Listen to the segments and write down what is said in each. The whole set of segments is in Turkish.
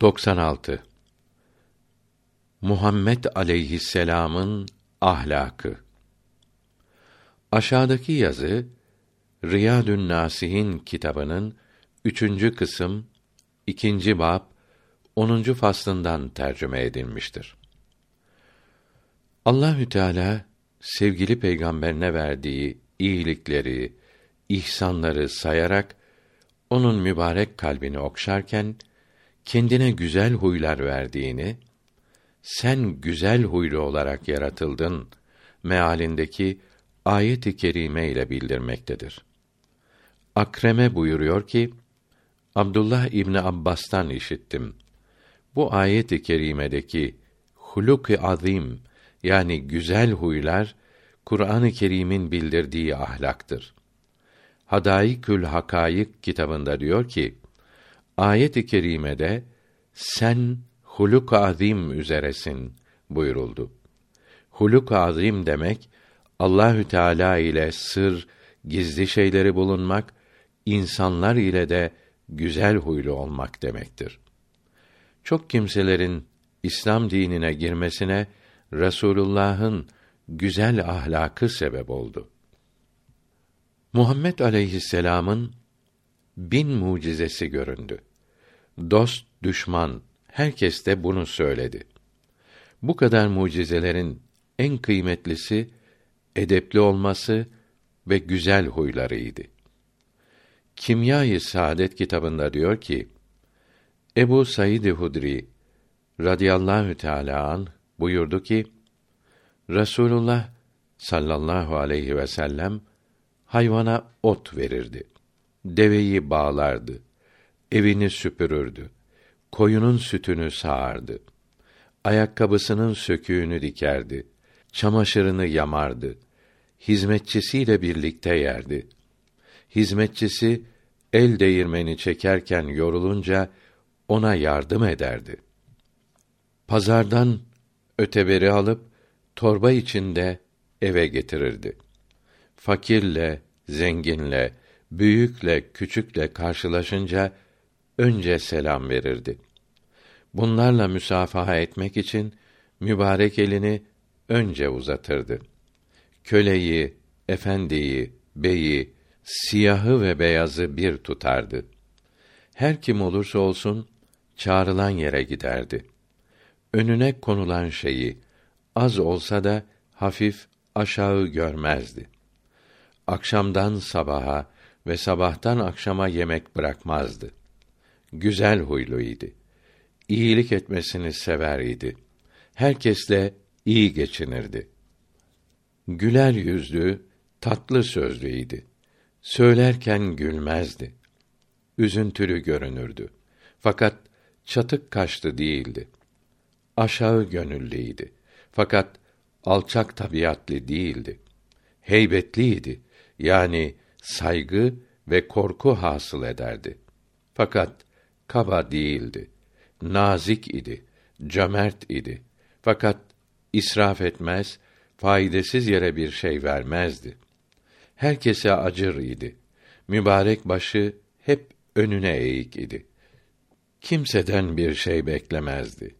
96 Muhammed aleyhisselam'ın ahlakı Aşağıdaki yazı Riyadün Nasihin kitabının üçüncü kısım ikinci bab onuncu faslından tercüme edilmiştir. Allahü Teala sevgili peygamberine verdiği iyilikleri, ihsanları sayarak onun mübarek kalbini okşarken kendine güzel huylar verdiğini, sen güzel huylu olarak yaratıldın mealindeki ayet-i kerime ile bildirmektedir. Akreme buyuruyor ki, Abdullah İbni Abbas'tan işittim. Bu ayet-i kerimedeki huluk-i azim yani güzel huylar Kur'an-ı Kerim'in bildirdiği ahlaktır. Hadaikül Hakayık kitabında diyor ki: Ayet-i kerimede sen huluk azim üzeresin buyuruldu. Huluk azim demek Allahü Teala ile sır, gizli şeyleri bulunmak, insanlar ile de güzel huylu olmak demektir. Çok kimselerin İslam dinine girmesine Resulullah'ın güzel ahlakı sebep oldu. Muhammed aleyhisselam'ın bin mucizesi göründü. Dost, düşman, herkes de bunu söyledi. Bu kadar mucizelerin en kıymetlisi edepli olması ve güzel huylarıydı. Kimya-i Saadet kitabında diyor ki: Ebu Said Hudri radıyallahu teala an buyurdu ki: Resulullah sallallahu aleyhi ve sellem hayvana ot verirdi. Deveyi bağlardı. Evini süpürürdü. Koyunun sütünü sağardı. Ayakkabısının söküğünü dikerdi. Çamaşırını yamardı. Hizmetçisiyle birlikte yerdi. Hizmetçisi el değirmeni çekerken yorulunca ona yardım ederdi. Pazardan öteberi alıp torba içinde eve getirirdi. Fakirle, zenginle, büyükle, küçükle karşılaşınca önce selam verirdi. Bunlarla müsafaha etmek için mübarek elini önce uzatırdı. Köleyi, efendiyi, beyi, siyahı ve beyazı bir tutardı. Her kim olursa olsun çağrılan yere giderdi. Önüne konulan şeyi az olsa da hafif aşağı görmezdi. Akşamdan sabaha ve sabahtan akşama yemek bırakmazdı. Güzel huyluydu. İyilik etmesini sever idi. Herkesle iyi geçinirdi. Güler yüzlü, tatlı sözlüydi. Söylerken gülmezdi. Üzüntülü görünürdü. Fakat çatık kaşlı değildi. Aşağı gönüllüydi. Fakat alçak tabiatlı değildi. Heybetliydi. Yani saygı ve korku hasıl ederdi. Fakat kaba değildi. Nazik idi, cömert idi. Fakat israf etmez, faydasız yere bir şey vermezdi. Herkese acır idi. Mübarek başı hep önüne eğik idi. Kimseden bir şey beklemezdi.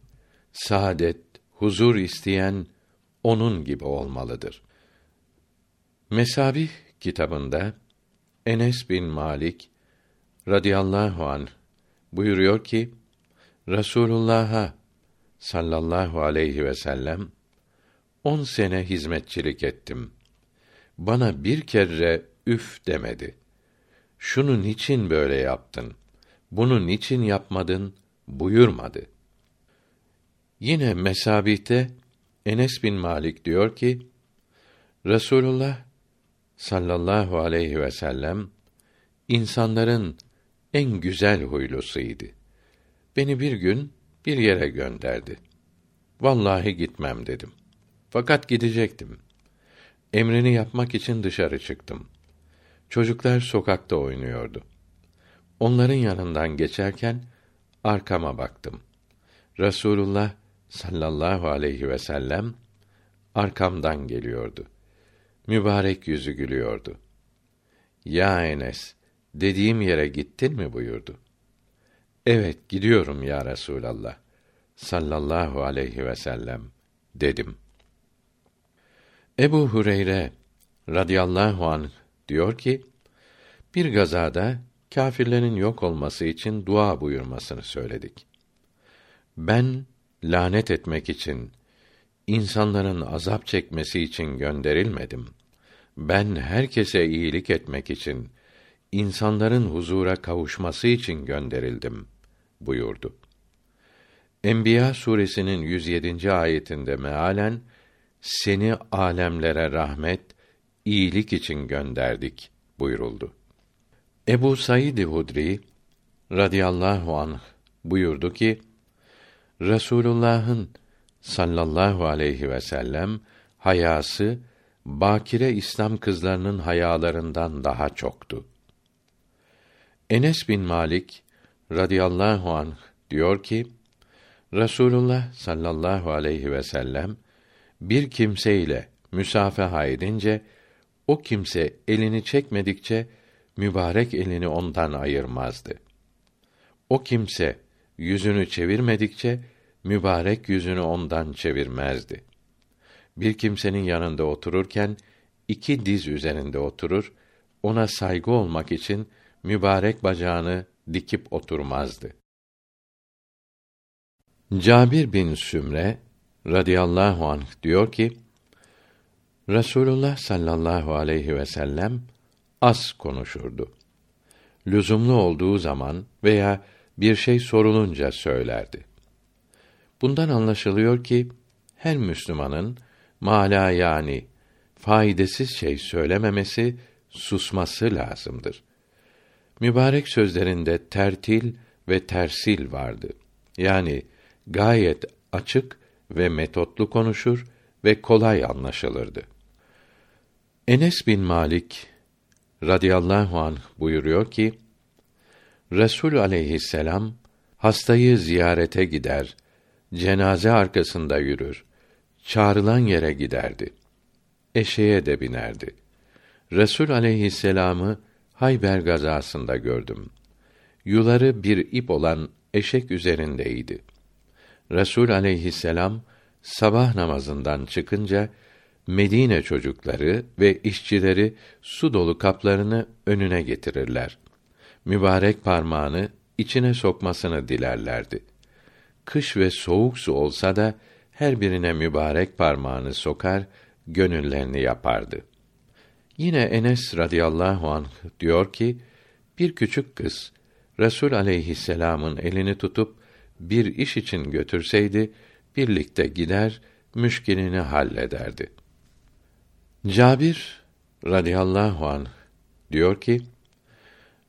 Saadet, huzur isteyen onun gibi olmalıdır. Mesabih kitabında Enes bin Malik radıyallahu an buyuruyor ki Resulullah'a sallallahu aleyhi ve sellem on sene hizmetçilik ettim. Bana bir kere üf demedi. Şunu niçin böyle yaptın? Bunu niçin yapmadın? buyurmadı. Yine mesabihte Enes bin Malik diyor ki Resulullah sallallahu aleyhi ve sellem insanların en güzel huylusuydu. Beni bir gün bir yere gönderdi. Vallahi gitmem dedim. Fakat gidecektim. Emrini yapmak için dışarı çıktım. Çocuklar sokakta oynuyordu. Onların yanından geçerken arkama baktım. Resulullah sallallahu aleyhi ve sellem arkamdan geliyordu. Mübarek yüzü gülüyordu. Ya Enes, dediğim yere gittin mi buyurdu. Evet, gidiyorum ya Resulallah sallallahu aleyhi ve sellem dedim. Ebu Hureyre radıyallahu anh diyor ki, bir gazada kâfirlerin yok olması için dua buyurmasını söyledik. Ben lanet etmek için, insanların azap çekmesi için gönderilmedim. Ben herkese iyilik etmek için, insanların huzura kavuşması için gönderildim buyurdu. Enbiya suresinin 107. ayetinde mealen seni alemlere rahmet, iyilik için gönderdik buyuruldu. Ebu Said Hudri radıyallahu anh buyurdu ki Resulullah'ın sallallahu aleyhi ve sellem hayası bakire İslam kızlarının hayalarından daha çoktu. Enes bin Malik radıyallahu anh diyor ki Resulullah sallallahu aleyhi ve sellem bir kimseyle müsafaha edince o kimse elini çekmedikçe mübarek elini ondan ayırmazdı. O kimse yüzünü çevirmedikçe mübarek yüzünü ondan çevirmezdi. Bir kimsenin yanında otururken iki diz üzerinde oturur, ona saygı olmak için mübarek bacağını dikip oturmazdı. Cabir bin Sümre radıyallahu anh diyor ki Resulullah sallallahu aleyhi ve sellem az konuşurdu. Lüzumlu olduğu zaman veya bir şey sorulunca söylerdi. Bundan anlaşılıyor ki her Müslümanın mala yani faydasız şey söylememesi, susması lazımdır. Mübarek sözlerinde tertil ve tersil vardı. Yani gayet açık ve metotlu konuşur ve kolay anlaşılırdı. Enes bin Malik radıyallahu anh buyuruyor ki Resul aleyhisselam hastayı ziyarete gider, cenaze arkasında yürür, çağrılan yere giderdi. Eşeğe de binerdi. Resul aleyhisselamı Hayber gazasında gördüm. Yuları bir ip olan eşek üzerindeydi. Resul aleyhisselam sabah namazından çıkınca Medine çocukları ve işçileri su dolu kaplarını önüne getirirler. Mübarek parmağını içine sokmasını dilerlerdi. Kış ve soğuk su olsa da her birine mübarek parmağını sokar, gönüllerini yapardı. Yine Enes radıyallahu anh diyor ki, bir küçük kız Resul aleyhisselam'ın elini tutup bir iş için götürseydi birlikte gider müşkilini hallederdi. Cabir radıyallahu anh diyor ki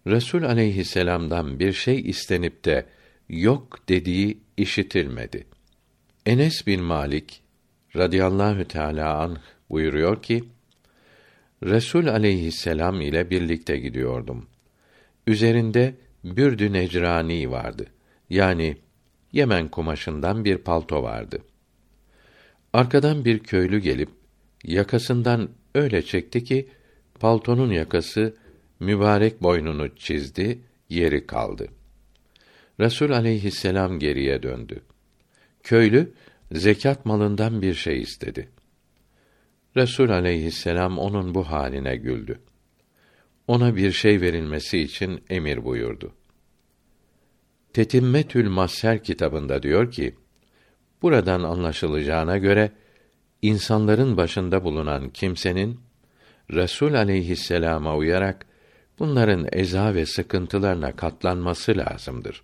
Resul aleyhisselam'dan bir şey istenip de yok dediği işitilmedi. Enes bin Malik radıyallahu teala anh buyuruyor ki Resul aleyhisselam ile birlikte gidiyordum. Üzerinde bürdü necrani vardı. Yani Yemen kumaşından bir palto vardı. Arkadan bir köylü gelip yakasından öyle çekti ki paltonun yakası mübarek boynunu çizdi, yeri kaldı. Resul aleyhisselam geriye döndü. Köylü zekat malından bir şey istedi. Resul aleyhisselam onun bu haline güldü. Ona bir şey verilmesi için emir buyurdu. Tetimmetül Masser kitabında diyor ki, buradan anlaşılacağına göre insanların başında bulunan kimsenin Resul aleyhisselama uyarak bunların eza ve sıkıntılarına katlanması lazımdır.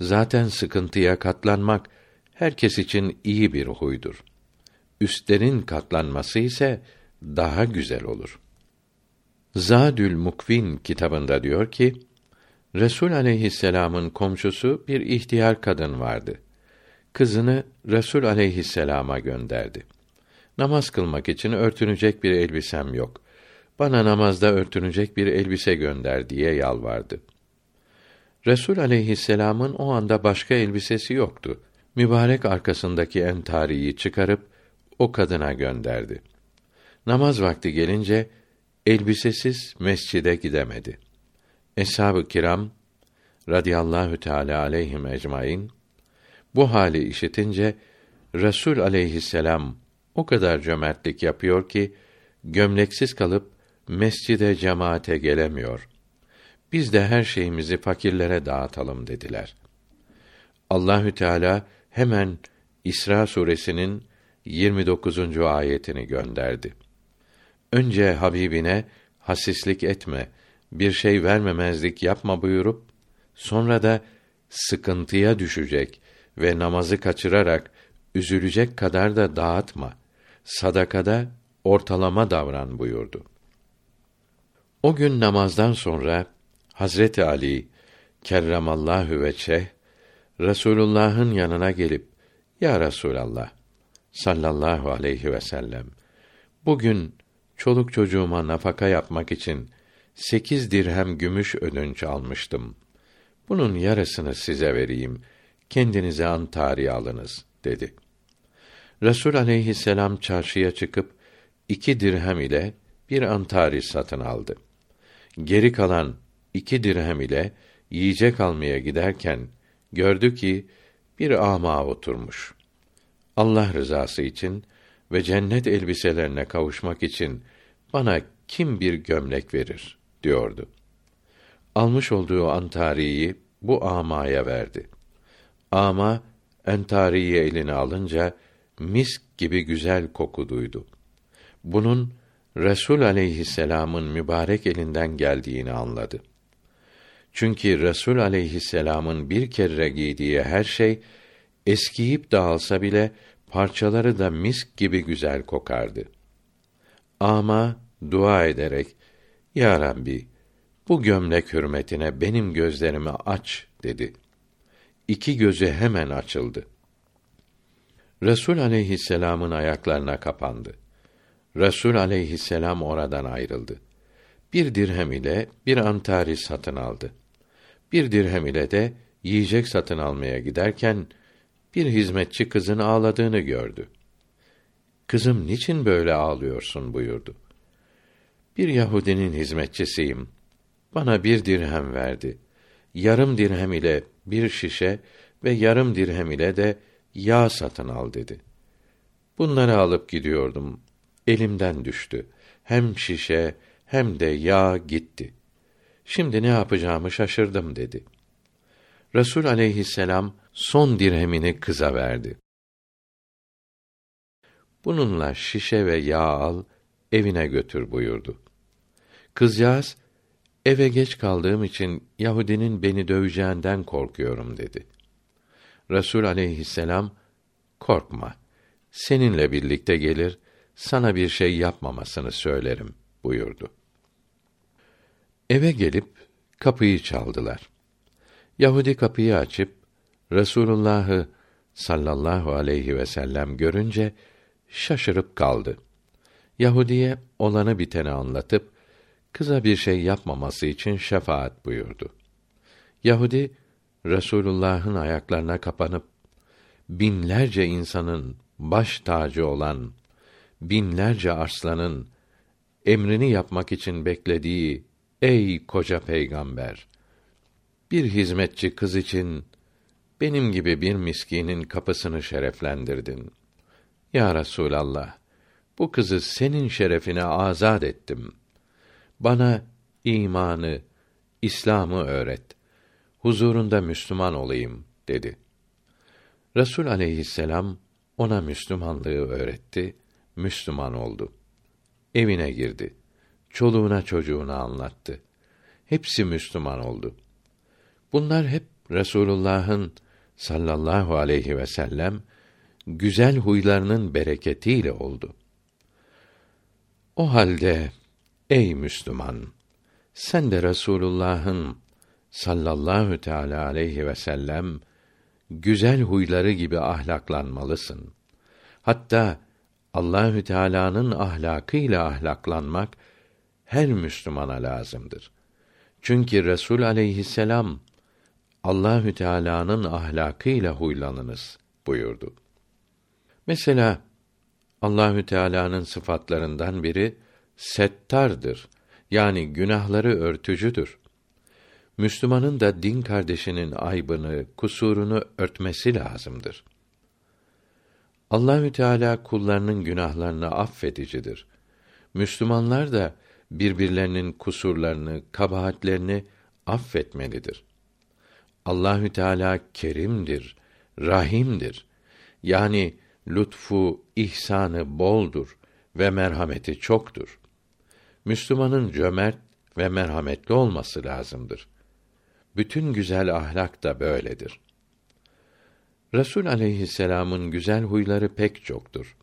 Zaten sıkıntıya katlanmak herkes için iyi bir huydur. Üstlerin katlanması ise daha güzel olur. Zadül Mukvin kitabında diyor ki, Resul aleyhisselam'ın komşusu bir ihtiyar kadın vardı. Kızını Resul aleyhisselama gönderdi. Namaz kılmak için örtünecek bir elbisem yok. Bana namazda örtünecek bir elbise gönder diye yalvardı. Resul aleyhisselam'ın o anda başka elbisesi yoktu. Mübarek arkasındaki entariyi çıkarıp o kadına gönderdi. Namaz vakti gelince elbisesiz mescide gidemedi. Eshab-ı kiram radıyallahu teala aleyhim ecmaîn bu hali işitince Resul aleyhisselam o kadar cömertlik yapıyor ki gömleksiz kalıp mescide cemaate gelemiyor. Biz de her şeyimizi fakirlere dağıtalım dediler. Allahü Teala hemen İsra suresinin 29. ayetini gönderdi. Önce Habibine hasislik etme, bir şey vermemezlik yapma buyurup sonra da sıkıntıya düşecek ve namazı kaçırarak üzülecek kadar da dağıtma. Sadakada ortalama davran buyurdu. O gün namazdan sonra Hazreti Ali kerremallahu veçe Resulullah'ın yanına gelip ya Resulallah sallallahu aleyhi ve sellem bugün çoluk çocuğuma nafaka yapmak için sekiz dirhem gümüş ödünç almıştım. Bunun yarısını size vereyim. Kendinize antari alınız dedi. Resul aleyhisselam çarşıya çıkıp iki dirhem ile bir antari satın aldı. Geri kalan iki dirhem ile yiyecek almaya giderken gördü ki bir ama oturmuş. Allah rızası için ve cennet elbiselerine kavuşmak için bana kim bir gömlek verir diyordu. Almış olduğu antariyi bu amaya verdi. Ama entariyi eline alınca misk gibi güzel koku duydu. Bunun Resul aleyhisselamın mübarek elinden geldiğini anladı. Çünkü Resul aleyhisselamın bir kere giydiği her şey eskiyip dağılsa bile parçaları da misk gibi güzel kokardı. Ama dua ederek Ya Rabbi bu gömlek hürmetine benim gözlerimi aç dedi. İki gözü hemen açıldı. Resul aleyhisselamın ayaklarına kapandı. Resul aleyhisselam oradan ayrıldı. Bir dirhem ile bir antari satın aldı. Bir dirhem ile de yiyecek satın almaya giderken bir hizmetçi kızın ağladığını gördü. Kızım niçin böyle ağlıyorsun buyurdu. Bir Yahudinin hizmetçisiyim. Bana bir dirhem verdi. Yarım dirhem ile bir şişe ve yarım dirhem ile de yağ satın al dedi. Bunları alıp gidiyordum. Elimden düştü. Hem şişe hem de yağ gitti. Şimdi ne yapacağımı şaşırdım dedi. Resul aleyhisselam son dirhemini kıza verdi. Bununla şişe ve yağ al, evine götür buyurdu. Kızcağız, eve geç kaldığım için Yahudinin beni döveceğinden korkuyorum dedi. Resul aleyhisselam, korkma, seninle birlikte gelir, sana bir şey yapmamasını söylerim buyurdu. Eve gelip kapıyı çaldılar. Yahudi kapıyı açıp Resulullah'ı sallallahu aleyhi ve sellem görünce şaşırıp kaldı. Yahudiye olanı biteni anlatıp kıza bir şey yapmaması için şefaat buyurdu. Yahudi Resulullah'ın ayaklarına kapanıp binlerce insanın baş tacı olan binlerce arslanın emrini yapmak için beklediği ey koca peygamber bir hizmetçi kız için benim gibi bir miskinin kapısını şereflendirdin. Ya Resulallah, bu kızı senin şerefine azad ettim. Bana imanı, İslam'ı öğret. Huzurunda Müslüman olayım dedi. Resul aleyhisselam ona Müslümanlığı öğretti, Müslüman oldu. Evine girdi. Çoluğuna çocuğuna anlattı. Hepsi Müslüman oldu. Bunlar hep Resulullah'ın sallallahu aleyhi ve sellem güzel huylarının bereketiyle oldu. O halde ey Müslüman sen de Resulullah'ın sallallahu teala aleyhi ve sellem güzel huyları gibi ahlaklanmalısın. Hatta Allahü Teala'nın ahlakıyla ahlaklanmak her Müslümana lazımdır. Çünkü Resul aleyhisselam Allahü Teala'nın ahlakıyla huylanınız buyurdu. Mesela Allahü Teala'nın sıfatlarından biri settardır. Yani günahları örtücüdür. Müslümanın da din kardeşinin aybını, kusurunu örtmesi lazımdır. Allahü Teala kullarının günahlarını affedicidir. Müslümanlar da birbirlerinin kusurlarını, kabahatlerini affetmelidir. Allahü Teala kerimdir, rahimdir. Yani lütfu, ihsanı boldur ve merhameti çoktur. Müslümanın cömert ve merhametli olması lazımdır. Bütün güzel ahlak da böyledir. Resul aleyhisselam'ın güzel huyları pek çoktur.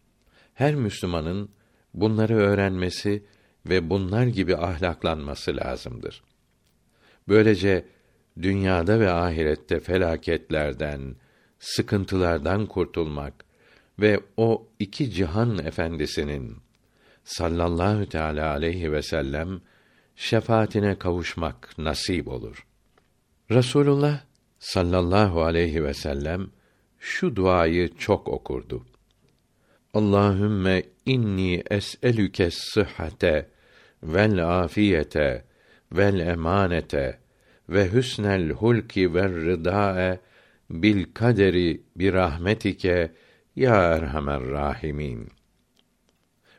Her Müslümanın bunları öğrenmesi ve bunlar gibi ahlaklanması lazımdır. Böylece dünyada ve ahirette felaketlerden, sıkıntılardan kurtulmak ve o iki cihan efendisinin sallallahu teala aleyhi ve sellem şefaatine kavuşmak nasip olur. Rasulullah sallallahu aleyhi ve sellem şu duayı çok okurdu. Allahümme inni es'elüke sıhhate vel afiyete vel emanete ve hüsnel hulki ve rıdae bil kaderi bir rahmetike ya erhamer rahimin.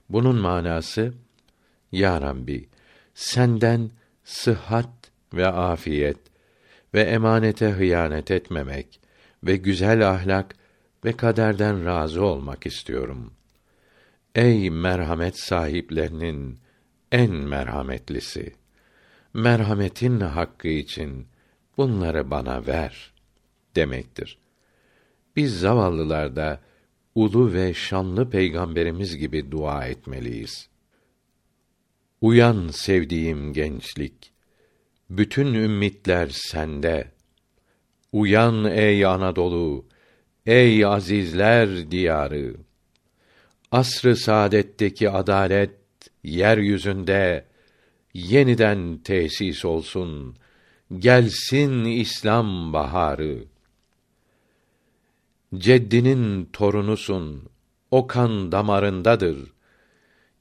Bunun manası Ya Rabbi senden sıhhat ve afiyet ve emanete hıyanet etmemek ve güzel ahlak ve kaderden razı olmak istiyorum. Ey merhamet sahiplerinin en merhametlisi! Merhametin hakkı için bunları bana ver demektir. Biz zavallılar da ulu ve şanlı peygamberimiz gibi dua etmeliyiz. Uyan sevdiğim gençlik. Bütün ümmitler sende. Uyan ey Anadolu, ey azizler diyarı. Asr-ı saadetteki adalet yeryüzünde yeniden tesis olsun. Gelsin İslam baharı. Ceddinin torunusun, o kan damarındadır.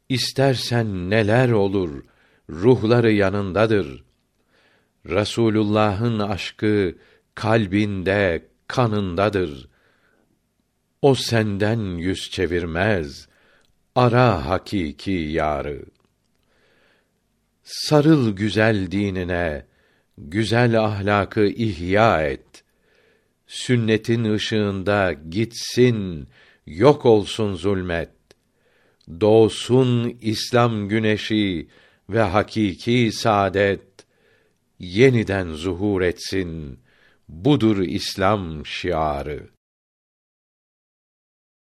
İstersen neler olur, ruhları yanındadır. Resulullah'ın aşkı kalbinde, kanındadır. O senden yüz çevirmez. Ara hakiki yarı. Sarıl güzel dinine, güzel ahlakı ihya et. Sünnetin ışığında gitsin, yok olsun zulmet. Doğsun İslam güneşi ve hakiki saadet yeniden zuhur etsin. Budur İslam şiarı.